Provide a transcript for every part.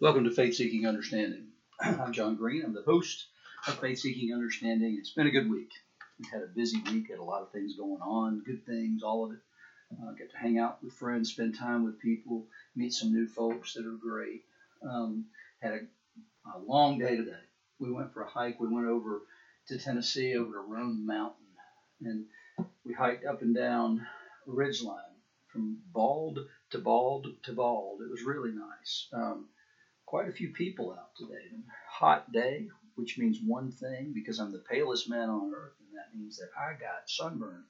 Welcome to Faith Seeking Understanding. I'm John Green. I'm the host of Faith Seeking Understanding. It's been a good week. We've had a busy week, had a lot of things going on, good things, all of it. Uh, get to hang out with friends, spend time with people, meet some new folks that are great. Um, had a, a long day today. We went for a hike. We went over to Tennessee, over to Roan Mountain, and we hiked up and down a ridge from bald to bald to bald. It was really nice. Um, quite a few people out today. Hot day, which means one thing because I'm the palest man on earth, and that means that I got sunburn.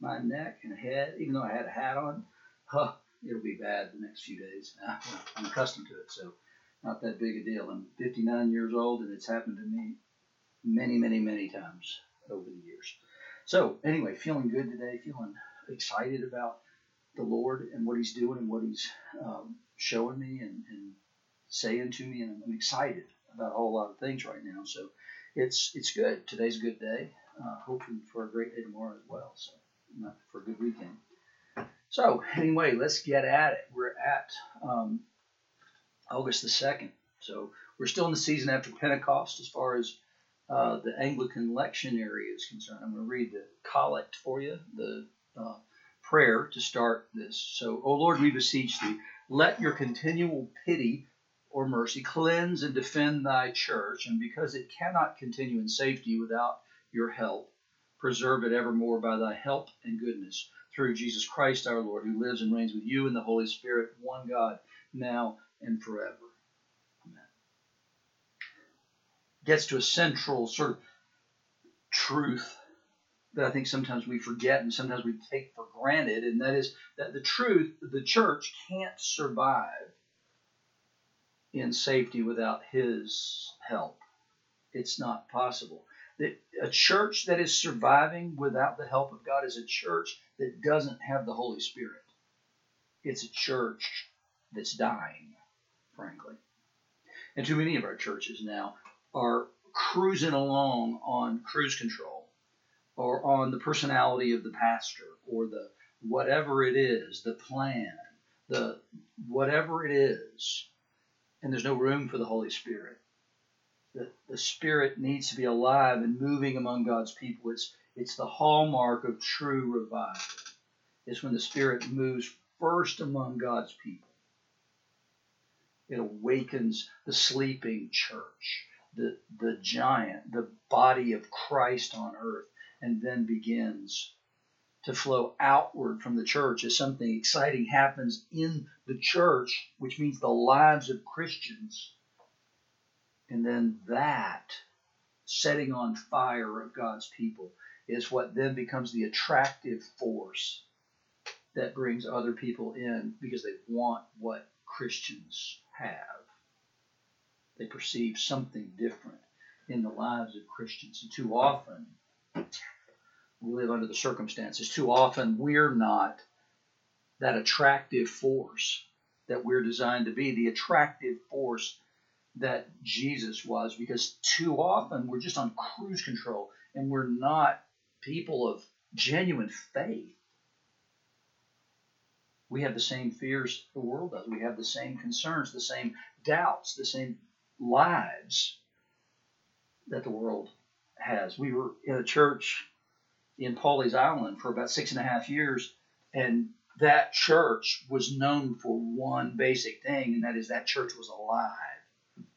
My neck and head, even though I had a hat on, huh, it'll be bad the next few days. I'm accustomed to it, so not that big a deal. I'm 59 years old, and it's happened to me many, many, many times over the years. So, anyway, feeling good today, feeling excited about the Lord and what He's doing and what He's um, showing me and, and saying to me, and I'm excited about a whole lot of things right now. So, it's it's good. Today's a good day. Uh, hoping for a great day tomorrow as well. So, for a good weekend. So, anyway, let's get at it. We're at um, August the 2nd. So, we're still in the season after Pentecost as far as uh, the Anglican lectionary is concerned. I'm going to read the collect for you, the uh, prayer to start this. So, O Lord, we beseech thee, let your continual pity or mercy cleanse and defend thy church, and because it cannot continue in safety without your help, preserve it evermore by thy help and goodness through Jesus Christ our Lord, who lives and reigns with you in the Holy Spirit, one God, now and forever. Amen. Gets to a central sort of truth that I think sometimes we forget and sometimes we take for granted, and that is that the truth, the church can't survive in safety without His help. It's not possible. A church that is surviving without the help of God is a church that doesn't have the Holy Spirit. It's a church that's dying, frankly. And too many of our churches now are cruising along on cruise control or on the personality of the pastor or the whatever it is, the plan, the whatever it is, and there's no room for the Holy Spirit. The, the Spirit needs to be alive and moving among God's people. It's, it's the hallmark of true revival. It's when the Spirit moves first among God's people. It awakens the sleeping church, the, the giant, the body of Christ on earth and then begins to flow outward from the church as something exciting happens in the church, which means the lives of Christians. And then that setting on fire of God's people is what then becomes the attractive force that brings other people in because they want what Christians have. They perceive something different in the lives of Christians. And too often, we live under the circumstances. Too often, we're not that attractive force that we're designed to be, the attractive force that Jesus was, because too often we're just on cruise control and we're not people of genuine faith. We have the same fears the world does. We have the same concerns, the same doubts, the same lives that the world has. We were in a church in Pawleys Island for about six and a half years, and that church was known for one basic thing, and that is that church was alive.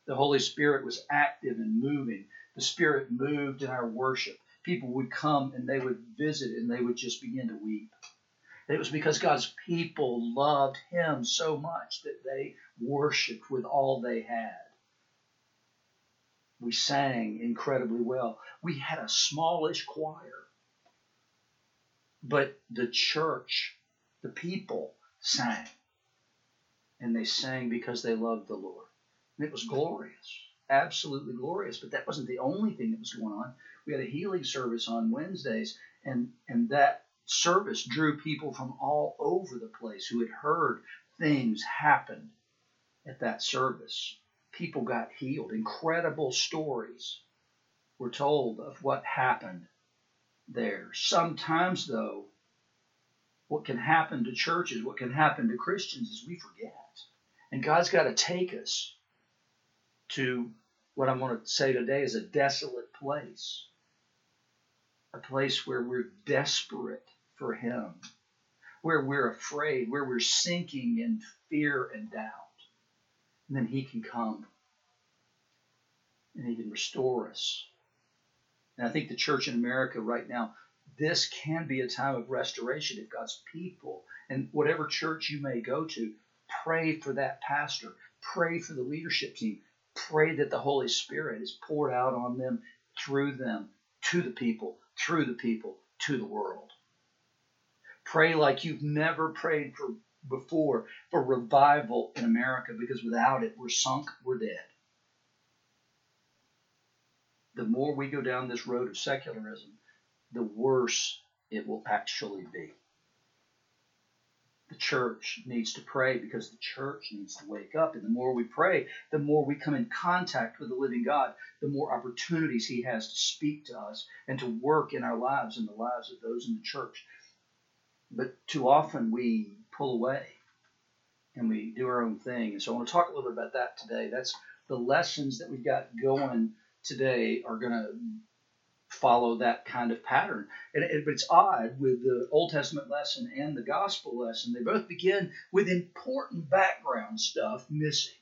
The Holy Spirit was active and moving. The Spirit moved in our worship. People would come and they would visit and they would just begin to weep. It was because God's people loved Him so much that they worshiped with all they had. We sang incredibly well. We had a smallish choir. But the church, the people, sang. And they sang because they loved the Lord. And it was glorious, absolutely glorious. But that wasn't the only thing that was going on. We had a healing service on Wednesdays, and, and that service drew people from all over the place who had heard things happen at that service people got healed. Incredible stories were told of what happened there. Sometimes, though, what can happen to churches, what can happen to Christians is we forget. And God's got to take us to what I want to say today is a desolate place. A place where we're desperate for Him, where we're afraid, where we're sinking in fear and doubt. And then He can come and He can restore us. And I think the church in America right now, this can be a time of restoration if God's people and whatever church you may go to, pray for that pastor, pray for the leadership team, pray that the Holy Spirit is poured out on them, through them, to the people, through the people, to the world. Pray like you've never prayed for before for revival in America because without it, we're sunk, we're dead. The more we go down this road of secularism, the worse it will actually be the church needs to pray because the church needs to wake up. And the more we pray, the more we come in contact with the living God, the more opportunities He has to speak to us and to work in our lives and the lives of those in the church. But too often we pull away and we do our own thing. And so I want to talk a little bit about that today. That's the lessons that we've got going today are going to follow that kind of pattern. And it, it's odd with the Old Testament lesson and the gospel lesson, they both begin with important background stuff missing.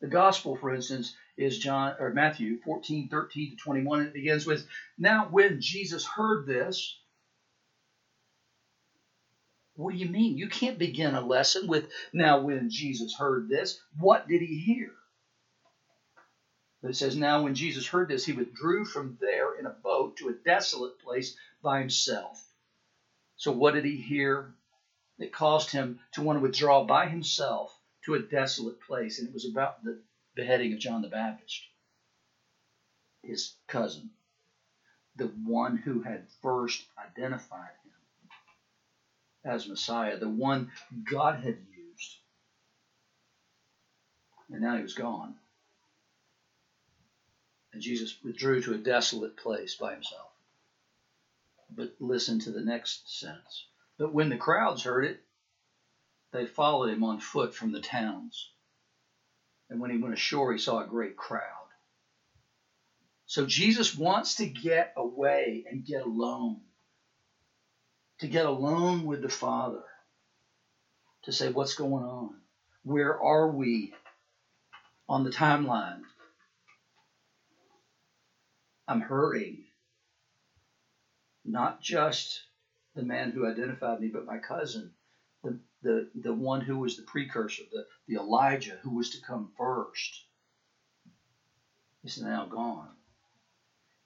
The gospel, for instance, is John or Matthew 14, 13 to 21, and it begins with Now when Jesus heard this, what do you mean? You can't begin a lesson with now when Jesus heard this. What did he hear? But it says, Now when Jesus heard this, he withdrew from there in a boat to a desolate place by himself. So what did he hear that caused him to want to withdraw by himself to a desolate place? And it was about the beheading of John the Baptist, his cousin, the one who had first identified him as Messiah, the one God had used. And now he was gone. And Jesus withdrew to a desolate place by himself. But listen to the next sentence. But when the crowds heard it, they followed him on foot from the towns. And when he went ashore, he saw a great crowd. So Jesus wants to get away and get alone, to get alone with the Father, to say, What's going on? Where are we on the timeline? I'm hurting. Not just the man who identified me, but my cousin, the, the, the one who was the precursor, the, the Elijah who was to come first, is now gone.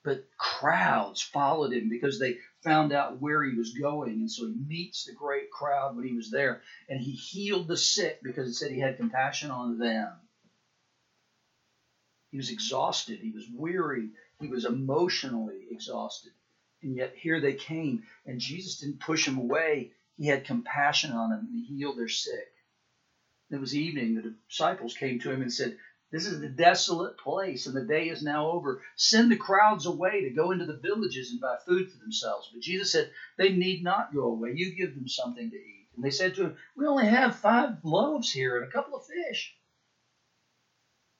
But crowds followed him because they found out where he was going. And so he meets the great crowd when he was there. And he healed the sick because it said he had compassion on them. He was exhausted. He was weary. He was emotionally exhausted. And yet here they came, and Jesus didn't push him away. He had compassion on them, and he healed their sick. It was evening. The disciples came to him and said, This is the desolate place, and the day is now over. Send the crowds away to go into the villages and buy food for themselves. But Jesus said, They need not go away. You give them something to eat. And they said to him, We only have five loaves here and a couple of fish.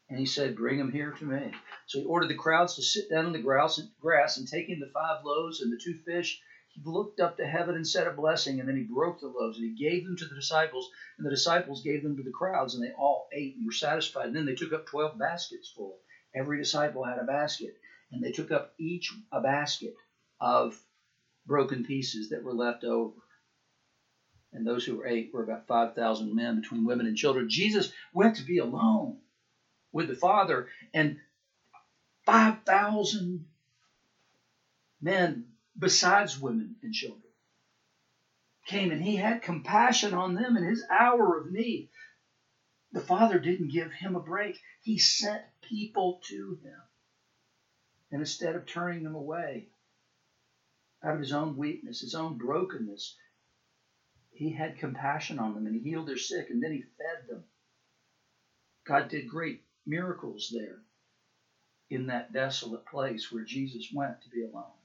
And he said, Bring them here to me. So he ordered the crowds to sit down on the grass and taking the five loaves and the two fish, he looked up to heaven and said a blessing, and then he broke the loaves and he gave them to the disciples, and the disciples gave them to the crowds, and they all ate and were satisfied. And then they took up twelve baskets full. Every disciple had a basket, and they took up each a basket of broken pieces that were left over. And those who were ate were about 5,000 men between women and children. Jesus went to be alone with the Father, and 5,000 men, besides women and children, came and he had compassion on them in his hour of need. The Father didn't give him a break, he sent people to him. And instead of turning them away out of his own weakness, his own brokenness, he had compassion on them and he healed their sick and then he fed them. God did great miracles there in that desolate place where Jesus went to be alone.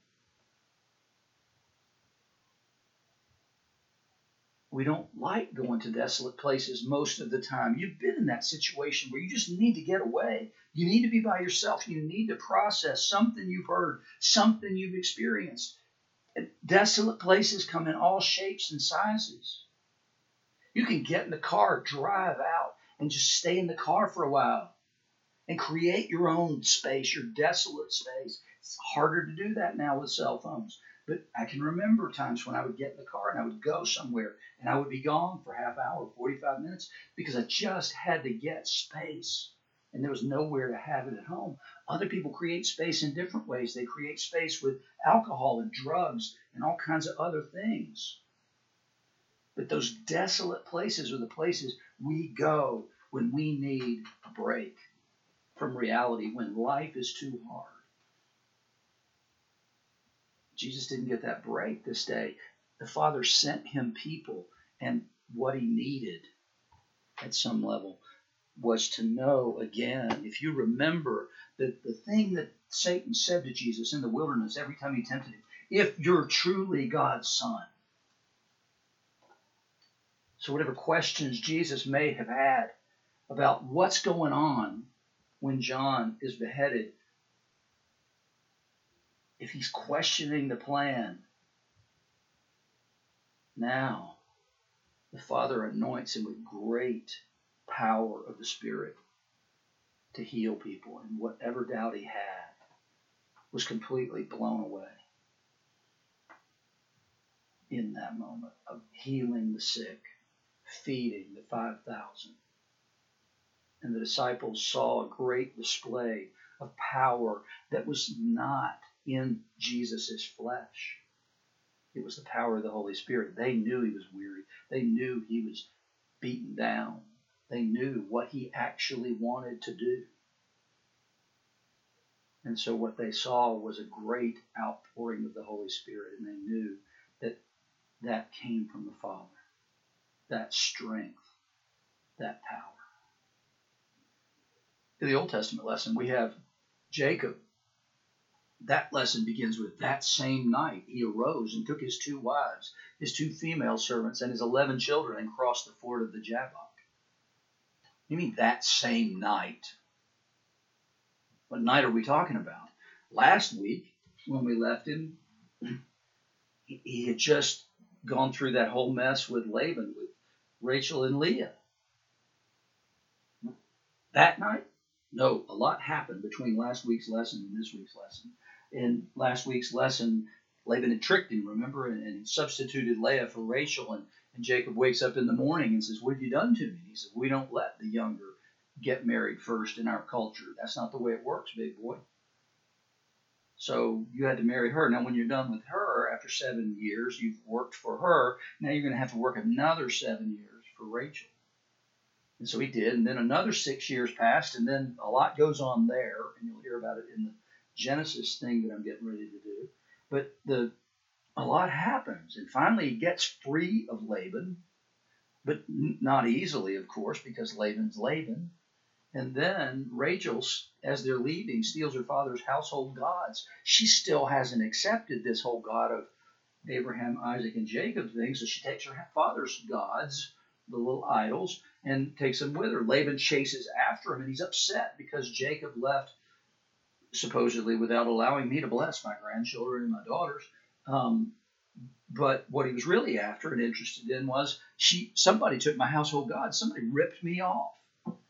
we don't like going to desolate places most of the time. You've been in that situation where you just need to get away. You need to be by yourself. You need to process something you've heard, something you've experienced. Desolate places come in all shapes and sizes. You can get in the car, drive out, and just stay in the car for a while and create your own space, your desolate space. It's harder to do that now with cell phones. But I can remember times when I would get in the car and I would go somewhere and I would be gone for half hour, 45 minutes because I just had to get space and there was nowhere to have it at home. Other people create space in different ways. They create space with alcohol and drugs and all kinds of other things. But those desolate places are the places we go when we need a break from reality, when life is too hard. Jesus didn't get that break this day. The Father sent him people, and what he needed at some level was to know again. If you remember that the thing that Satan said to Jesus in the wilderness every time he tempted him, if you're truly God's son. So, whatever questions Jesus may have had about what's going on when John is beheaded, if he's questioning the plan, now the Father anoints him with great power of the Spirit to heal people, and whatever doubt he had was completely blown away in that moment of healing the sick, feeding the 5,000. And the disciples saw a great display of power that was not in Jesus' flesh. It was the power of the Holy Spirit. They knew he was weary. They knew he was beaten down. They knew what he actually wanted to do. And so what they saw was a great outpouring of the Holy Spirit, and they knew that that came from the Father. That strength, that power. In the Old Testament lesson, we have Jacob that lesson begins with that same night he arose and took his two wives, his two female servants, and his eleven children and crossed the ford of the Jabbok. You mean that same night? What night are we talking about? Last week, when we left him, he had just gone through that whole mess with Laban, with Rachel and Leah. That night? No, a lot happened between last week's lesson and this week's lesson in last week's lesson, Laban had tricked him, remember, and, and substituted Leah for Rachel. And, and Jacob wakes up in the morning and says, What have you done to me? And he says, We don't let the younger get married first in our culture. That's not the way it works, big boy. So you had to marry her. Now, when you're done with her, after seven years, you've worked for her. Now you're going to have to work another seven years for Rachel. And so he did. And then another six years passed, and then a lot goes on there, and you'll hear about it in the Genesis thing that I'm getting ready to do. But the a lot happens, and finally he gets free of Laban, but not easily, of course, because Laban's Laban. And then Rachel, as they're leaving, steals her father's household gods. She still hasn't accepted this whole God of Abraham, Isaac, and Jacob thing, so she takes her father's gods, the little idols, and takes him with her. Laban chases after him, and he's upset because Jacob left supposedly without allowing me to bless my grandchildren and my daughters. Um, but what he was really after and interested in was she somebody took my household gods, somebody ripped me off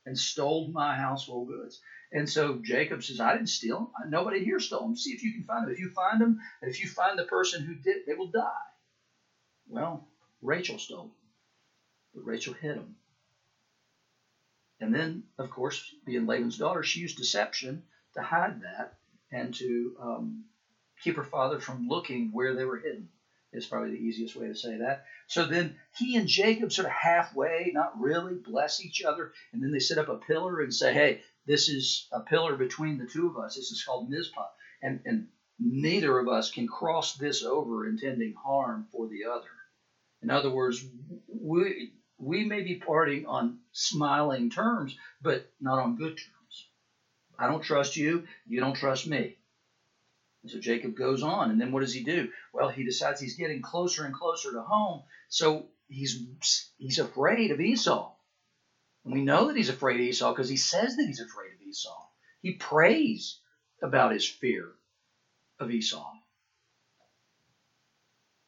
and stole my household goods. And so Jacob says, I didn't steal them. Nobody here stole them. See if you can find them. If you find them, and if you find the person who did, they will die. Well, Rachel stole them, but Rachel hid them. And then, of course, being Laban's daughter, she used deception to hide that and to um, keep her father from looking where they were hidden is probably the easiest way to say that. So then he and Jacob sort of halfway, not really, bless each other, and then they set up a pillar and say, "Hey, this is a pillar between the two of us. This is called Mizpah, and and neither of us can cross this over intending harm for the other." In other words, we we may be parting on smiling terms, but not on good terms. I don't trust you. You don't trust me. And so Jacob goes on, and then what does he do? Well, he decides he's getting closer and closer to home. So he's he's afraid of Esau. And we know that he's afraid of Esau because he says that he's afraid of Esau. He prays about his fear of Esau.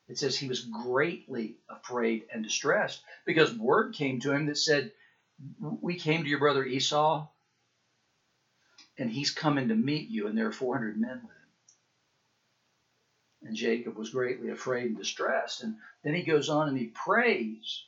It says he was greatly afraid and distressed because word came to him that said, We came to your brother Esau, and he's coming to meet you, and there are 400 men with him. And Jacob was greatly afraid and distressed. And then he goes on and he prays.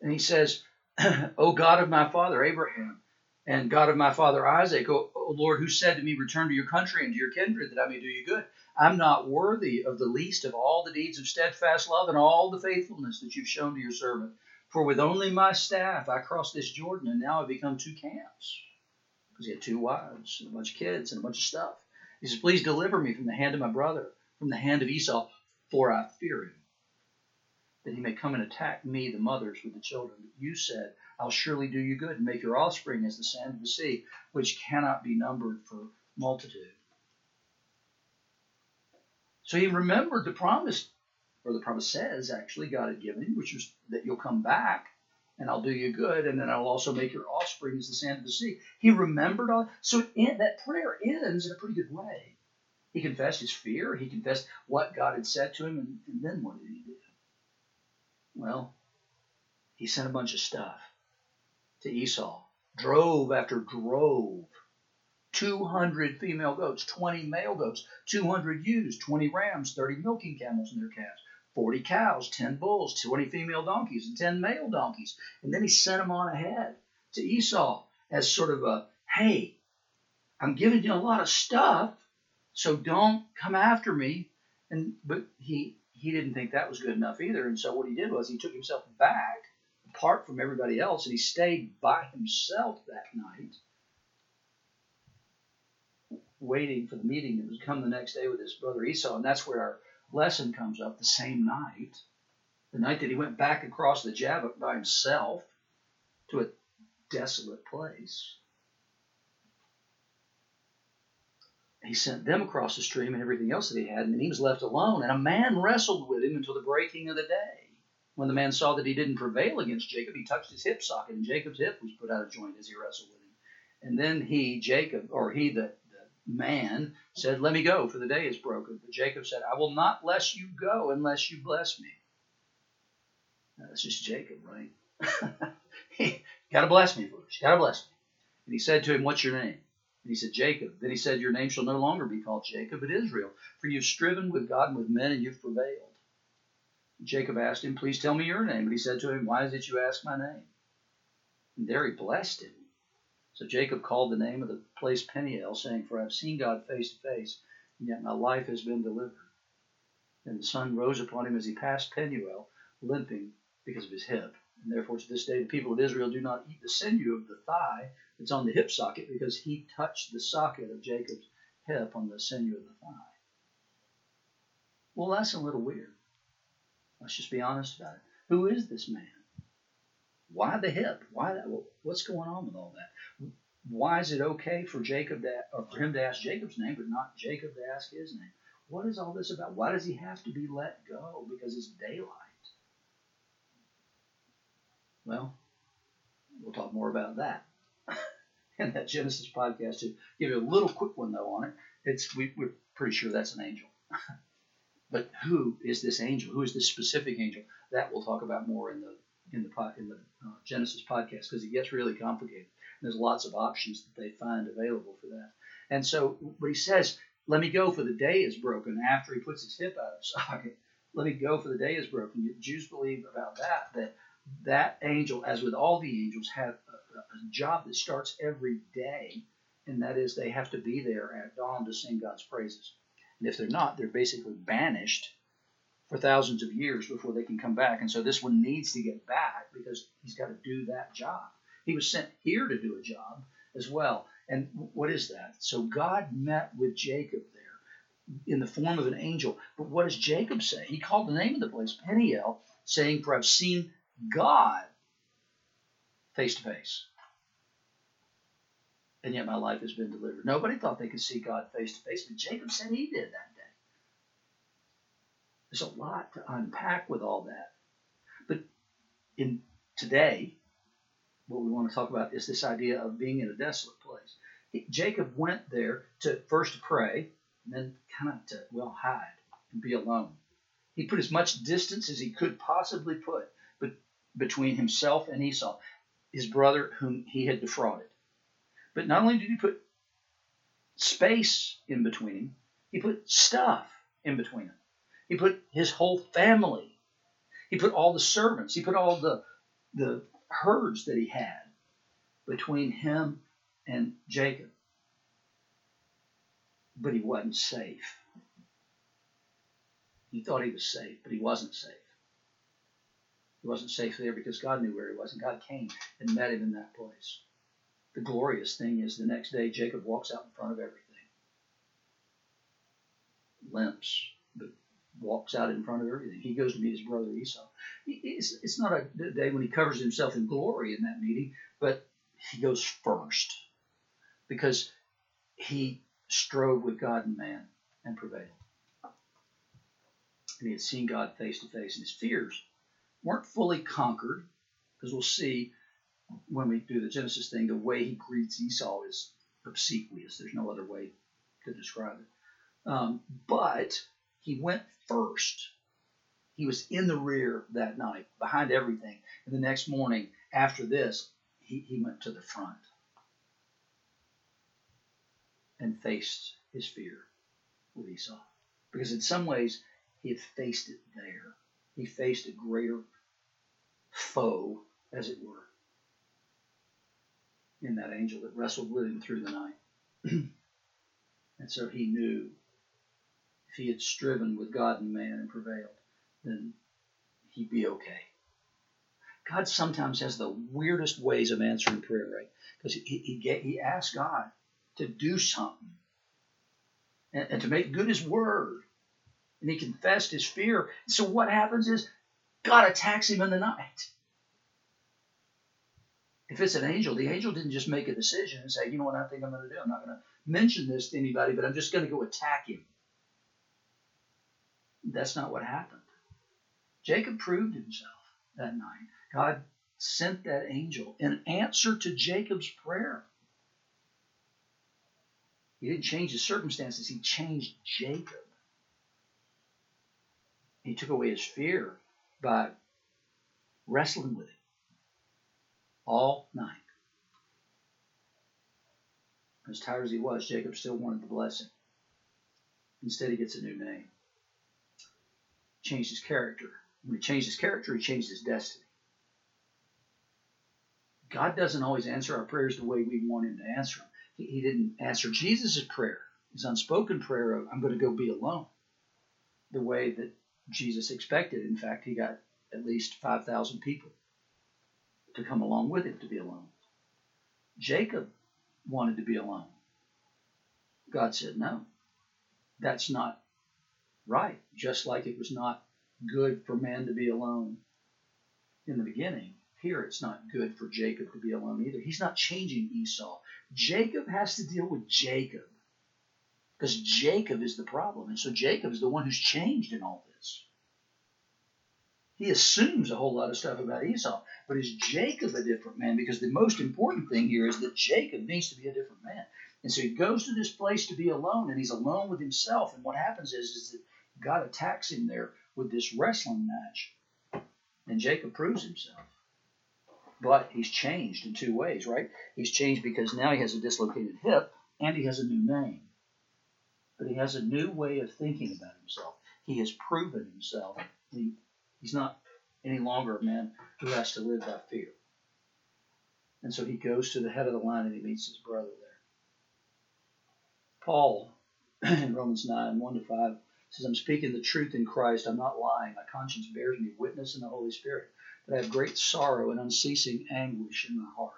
And he says, O God of my father Abraham, and God of my father Isaac, o, o Lord, who said to me, Return to your country and to your kindred, that I may do you good. I'm not worthy of the least of all the deeds of steadfast love and all the faithfulness that you've shown to your servant. For with only my staff I crossed this Jordan, and now I've become two camps. Because he had two wives and a bunch of kids and a bunch of stuff. He says, Please deliver me from the hand of my brother, from the hand of Esau, for I fear him, that he may come and attack me, the mothers, with the children. But you said, I'll surely do you good and make your offspring as the sand of the sea, which cannot be numbered for multitude. So he remembered the promise, or the promise says actually God had given him, which was that you'll come back and I'll do you good, and then I'll also make your offspring as the sand of the sea. He remembered all. So that prayer ends in a pretty good way. He confessed his fear. He confessed what God had said to him, and, and then what did he do? Well, he sent a bunch of stuff to Esau. Drove after drove. 200 female goats, 20 male goats, 200 ewes, 20 rams, 30 milking camels and their calves, 40 cows, 10 bulls, 20 female donkeys, and 10 male donkeys. And then he sent them on ahead to Esau as sort of a, hey, I'm giving you a lot of stuff, so don't come after me. And but he he didn't think that was good enough either. And so what he did was he took himself back, apart from everybody else, and he stayed by himself that night, waiting for the meeting that was come the next day with his brother Esau. And that's where our lesson comes up the same night, the night that he went back across the Jabbok by himself to a desolate place. He sent them across the stream and everything else that he had, and he was left alone. And a man wrestled with him until the breaking of the day. When the man saw that he didn't prevail against Jacob, he touched his hip socket, and Jacob's hip was put out of joint as he wrestled with him. And then he, Jacob, or he, the man, said, Let me go, for the day is broken. But Jacob said, I will not let you go unless you bless me. Now, that's just Jacob, right? he got to bless me first. Got to bless me. And he said to him, What's your name? And he said, Jacob. Then he said, Your name shall no longer be called Jacob, but Israel, for you've striven with God and with men, and you've prevailed. Jacob asked him, Please tell me your name. And he said to him, Why is it you ask my name? And there he blessed him. So Jacob called the name of the place Peniel, saying, For I have seen God face to face, and yet my life has been delivered. And the sun rose upon him as he passed Peniel, limping because of his hip. And therefore, to this day, the people of Israel do not eat the sinew of the thigh that's on the hip socket because he touched the socket of Jacob's hip on the sinew of the thigh. Well, that's a little weird. Let's just be honest about it. Who is this man? Why the hip? Why that? What's going on with all that? Why is it okay for Jacob to, or for him to ask Jacob's name, but not Jacob to ask his name? What is all this about? Why does he have to be let go? Because it's daylight. Well, we'll talk more about that in that Genesis podcast. To give you a little quick one though on it, it's we, we're pretty sure that's an angel. but who is this angel? Who is this specific angel? That we'll talk about more in the in the in the uh, Genesis podcast because it gets really complicated. There's lots of options that they find available for that. And so, but he says, "Let me go, for the day is broken." After he puts his hip out of socket, let me go, for the day is broken. Jews believe about that that that angel, as with all the angels, have a, a job that starts every day, and that is they have to be there at dawn to sing God's praises. And if they're not, they're basically banished for thousands of years before they can come back. And so this one needs to get back because he's got to do that job. He was sent here to do a job as well. And what is that? So God met with Jacob there in the form of an angel. But what does Jacob say? He called the name of the place Peniel, saying, For I've seen God face to face. And yet my life has been delivered. Nobody thought they could see God face to face, but Jacob said he did that day. There's a lot to unpack with all that. But in today, what we want to talk about is this idea of being in a desolate place. Jacob went there to first pray, and then kind of to well hide and be alone. He put as much distance as he could possibly put between himself and Esau, his brother whom he had defrauded. But not only did he put space in between him, he put stuff in between him. He put his whole family. He put all the servants. He put all the, the herds that he had between him and Jacob. But he wasn't safe. He thought he was safe, but he wasn't safe. He wasn't safe there because God knew where he was, and God came and met him in that place. The glorious thing is the next day Jacob walks out in front of everything. Limps, but walks out in front of everything. He goes to meet his brother Esau. It's, it's not a day when he covers himself in glory in that meeting, but he goes first because he strove with God and man and prevailed. And he had seen God face to face, and his fears weren't fully conquered, because we'll see when we do the Genesis thing, the way he greets Esau is obsequious. There's no other way to describe it. Um, but he went first. He was in the rear that night, behind everything. And the next morning, after this, he, he went to the front and faced his fear with Esau. Because in some ways, he had faced it there. He faced a greater foe, as it were, in that angel that wrestled with him through the night. and so he knew if he had striven with God and man and prevailed, then he'd be okay. God sometimes has the weirdest ways of answering prayer, right? Because he, he, he, he asked God to do something and, and to make good his word. And he confessed his fear. So what happens is God attacks him in the night. If it's an angel, the angel didn't just make a decision and say, you know what I think I'm going to do? I'm not going to mention this to anybody, but I'm just going to go attack him. That's not what happened. Jacob proved himself that night. God sent that angel in answer to Jacob's prayer. He didn't change his circumstances, he changed Jacob. He took away his fear by wrestling with it all night. As tired as he was, Jacob still wanted the blessing. Instead, he gets a new name. Changed his character. When he changed his character, he changed his destiny. God doesn't always answer our prayers the way we want him to answer them. He, he didn't answer Jesus' prayer, his unspoken prayer of, I'm going to go be alone, the way that Jesus expected. In fact, he got at least 5,000 people to come along with him to be alone. Jacob wanted to be alone. God said, No, that's not right. Just like it was not good for man to be alone in the beginning, here it's not good for Jacob to be alone either. He's not changing Esau. Jacob has to deal with Jacob because Jacob is the problem. And so Jacob is the one who's changed in all this. He assumes a whole lot of stuff about Esau, but is Jacob a different man? Because the most important thing here is that Jacob needs to be a different man. And so he goes to this place to be alone, and he's alone with himself. And what happens is, is that God attacks him there with this wrestling match. And Jacob proves himself. But he's changed in two ways, right? He's changed because now he has a dislocated hip and he has a new name. But he has a new way of thinking about himself. He has proven himself. He, he's not any longer a man who has to live by fear. And so he goes to the head of the line and he meets his brother there. Paul, in Romans 9 1 to 5, says, I'm speaking the truth in Christ. I'm not lying. My conscience bears me witness in the Holy Spirit that I have great sorrow and unceasing anguish in my heart.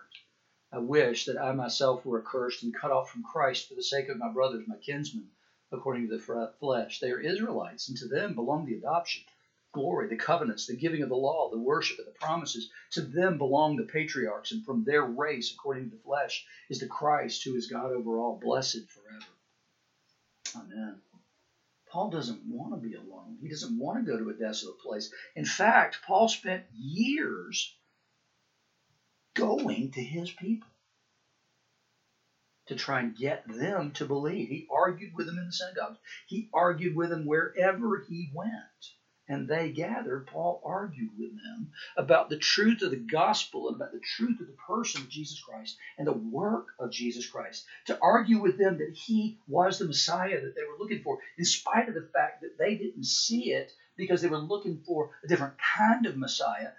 I wish that I myself were accursed and cut off from Christ for the sake of my brothers, my kinsmen, according to the flesh. They are Israelites, and to them belong the adoption glory, the covenants, the giving of the law, the worship, and the promises. To them belong the patriarchs, and from their race, according to the flesh, is the Christ who is God over all, blessed forever. Amen. Paul doesn't want to be alone. He doesn't want to go to a desolate place. In fact, Paul spent years going to his people to try and get them to believe. He argued with them in the synagogues. He argued with them wherever he went and they gathered, Paul argued with them about the truth of the gospel and about the truth of the person of Jesus Christ and the work of Jesus Christ. To argue with them that he was the Messiah that they were looking for, in spite of the fact that they didn't see it because they were looking for a different kind of Messiah.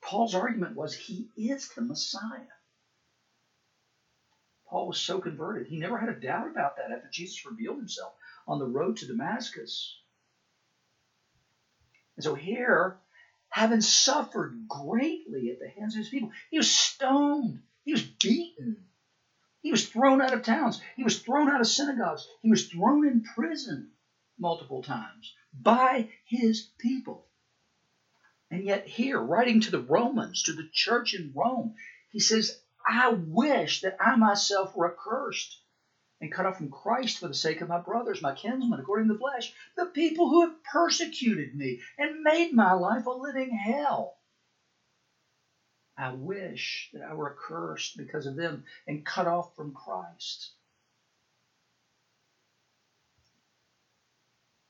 Paul's argument was he is the Messiah. Paul was so converted. He never had a doubt about that after Jesus revealed himself on the road to Damascus. And so here, having suffered greatly at the hands of his people, he was stoned, he was beaten, he was thrown out of towns, he was thrown out of synagogues, he was thrown in prison multiple times by his people. And yet, here, writing to the Romans, to the church in Rome, he says, I wish that I myself were accursed and cut off from Christ for the sake of my brothers, my kinsmen, according to the flesh, the people who have persecuted me and made my life a living hell. I wish that I were accursed because of them and cut off from Christ.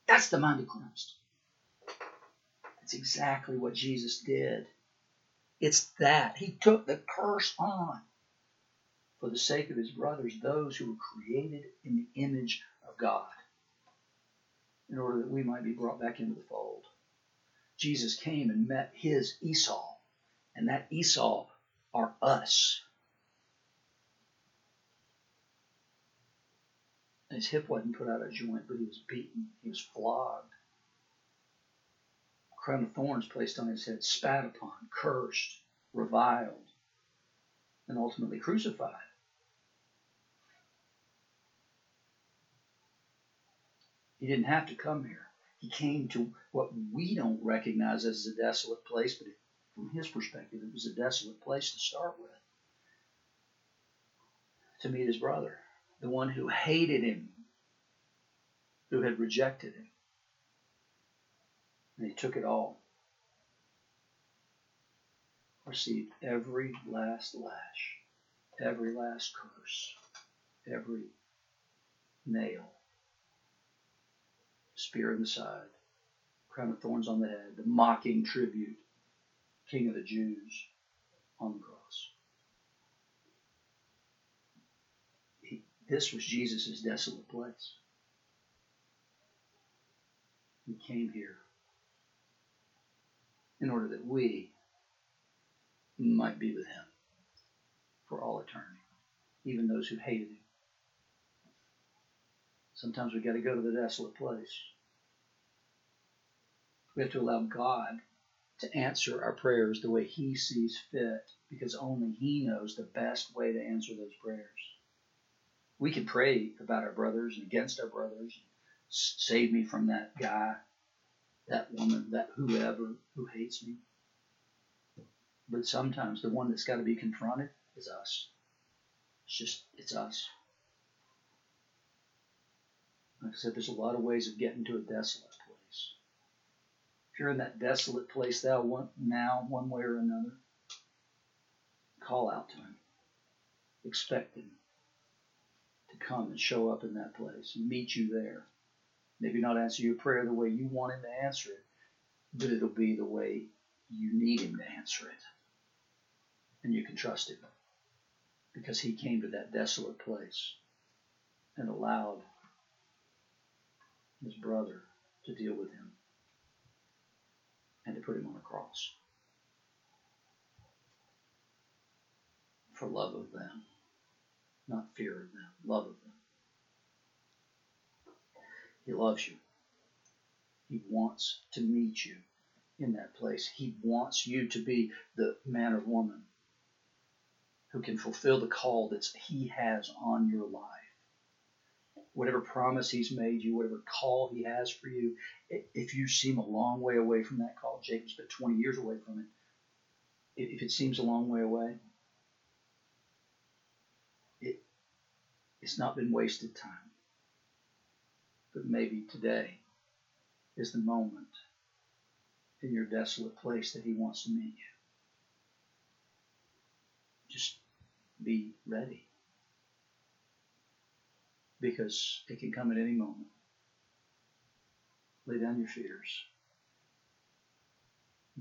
That's the mind of Christ. That's exactly what Jesus did. It's that. He took the curse on for the sake of his brothers, those who were created in the image of God, in order that we might be brought back into the fold. Jesus came and met his Esau, and that Esau are us. His hip wasn't put out of joint, but he was beaten. He was flogged. Crown of thorns placed on his head, spat upon, cursed, reviled, and ultimately crucified. He didn't have to come here. He came to what we don't recognize as a desolate place, but from his perspective, it was a desolate place to start with. To meet his brother, the one who hated him, who had rejected him. And he took it all. Received every last lash, every last curse, every nail spear in the side, crown of thorns on the head, the mocking tribute, King of the Jews on the cross. He, this was Jesus' desolate place. He came here in order that we might be with him for all eternity, even those who hated him. Sometimes we've got to go to the desolate place. We have to allow God to answer our prayers the way He sees fit because only He knows the best way to answer those prayers. We can pray about our brothers and against our brothers. Save me from that guy, that woman, that whoever who hates me. But sometimes the one that's got to be confronted is us. It's just, it's us. Like I said, there's a lot of ways of getting to a desolate place. If you're in that desolate place thou want now, one way or another, call out to him. Expect him to come and show up in that place and meet you there. Maybe not answer your prayer the way you want him to answer it, but it'll be the way you need him to answer it. And you can trust him because he came to that desolate place and allowed his brother to deal with him and to put him on a cross for love of them, not fear of them, love of them. He loves you. He wants to meet you in that place. He wants you to be the man or woman who can fulfill the call that He has on your life whatever promise he's made you, whatever call he has for you, if you seem a long way away from that call, Jacob's been 20 years away from it, if it seems a long way away, it, it's not been wasted time. But But maybe today is the moment in your desolate place that He wants to meet you. Just be ready. Because it can come at any moment. Lay down your fears.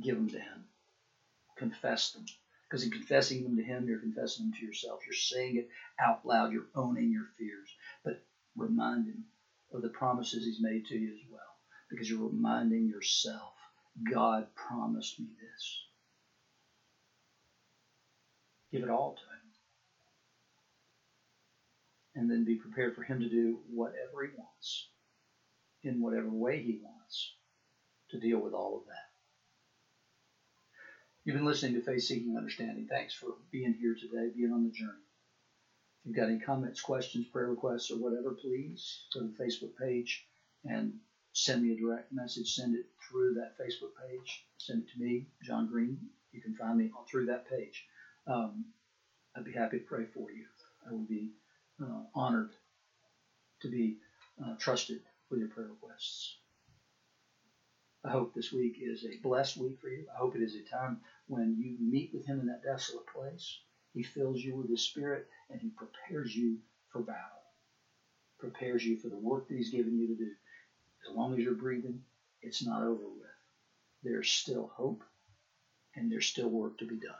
Give them to Him. Confess them. Because in confessing them to Him, you're confessing them to yourself. You're saying it out loud. You're owning your fears. But remind Him of the promises He's made to you as well. Because you're reminding yourself God promised me this. Give it all to Him. And then be prepared for Him to do whatever He wants, in whatever way He wants, to deal with all of that. You've been listening to Faith Seeking Understanding. Thanks for being here today, being on the journey. If you've got any comments, questions, prayer requests, or whatever, please go to the Facebook page and send me a direct message. Send it through that Facebook page. Send it to me, John Green. You can find me through that page. Um, I'd be happy to pray for you. I would be uh, honored to be uh, trusted with your prayer requests. I hope this week is a blessed week for you. I hope it is a time when you meet with Him in that desolate place. He fills you with His Spirit and He prepares you for battle, prepares you for the work that He's given you to do. As long as you're breathing, it's not over with. There's still hope and there's still work to be done.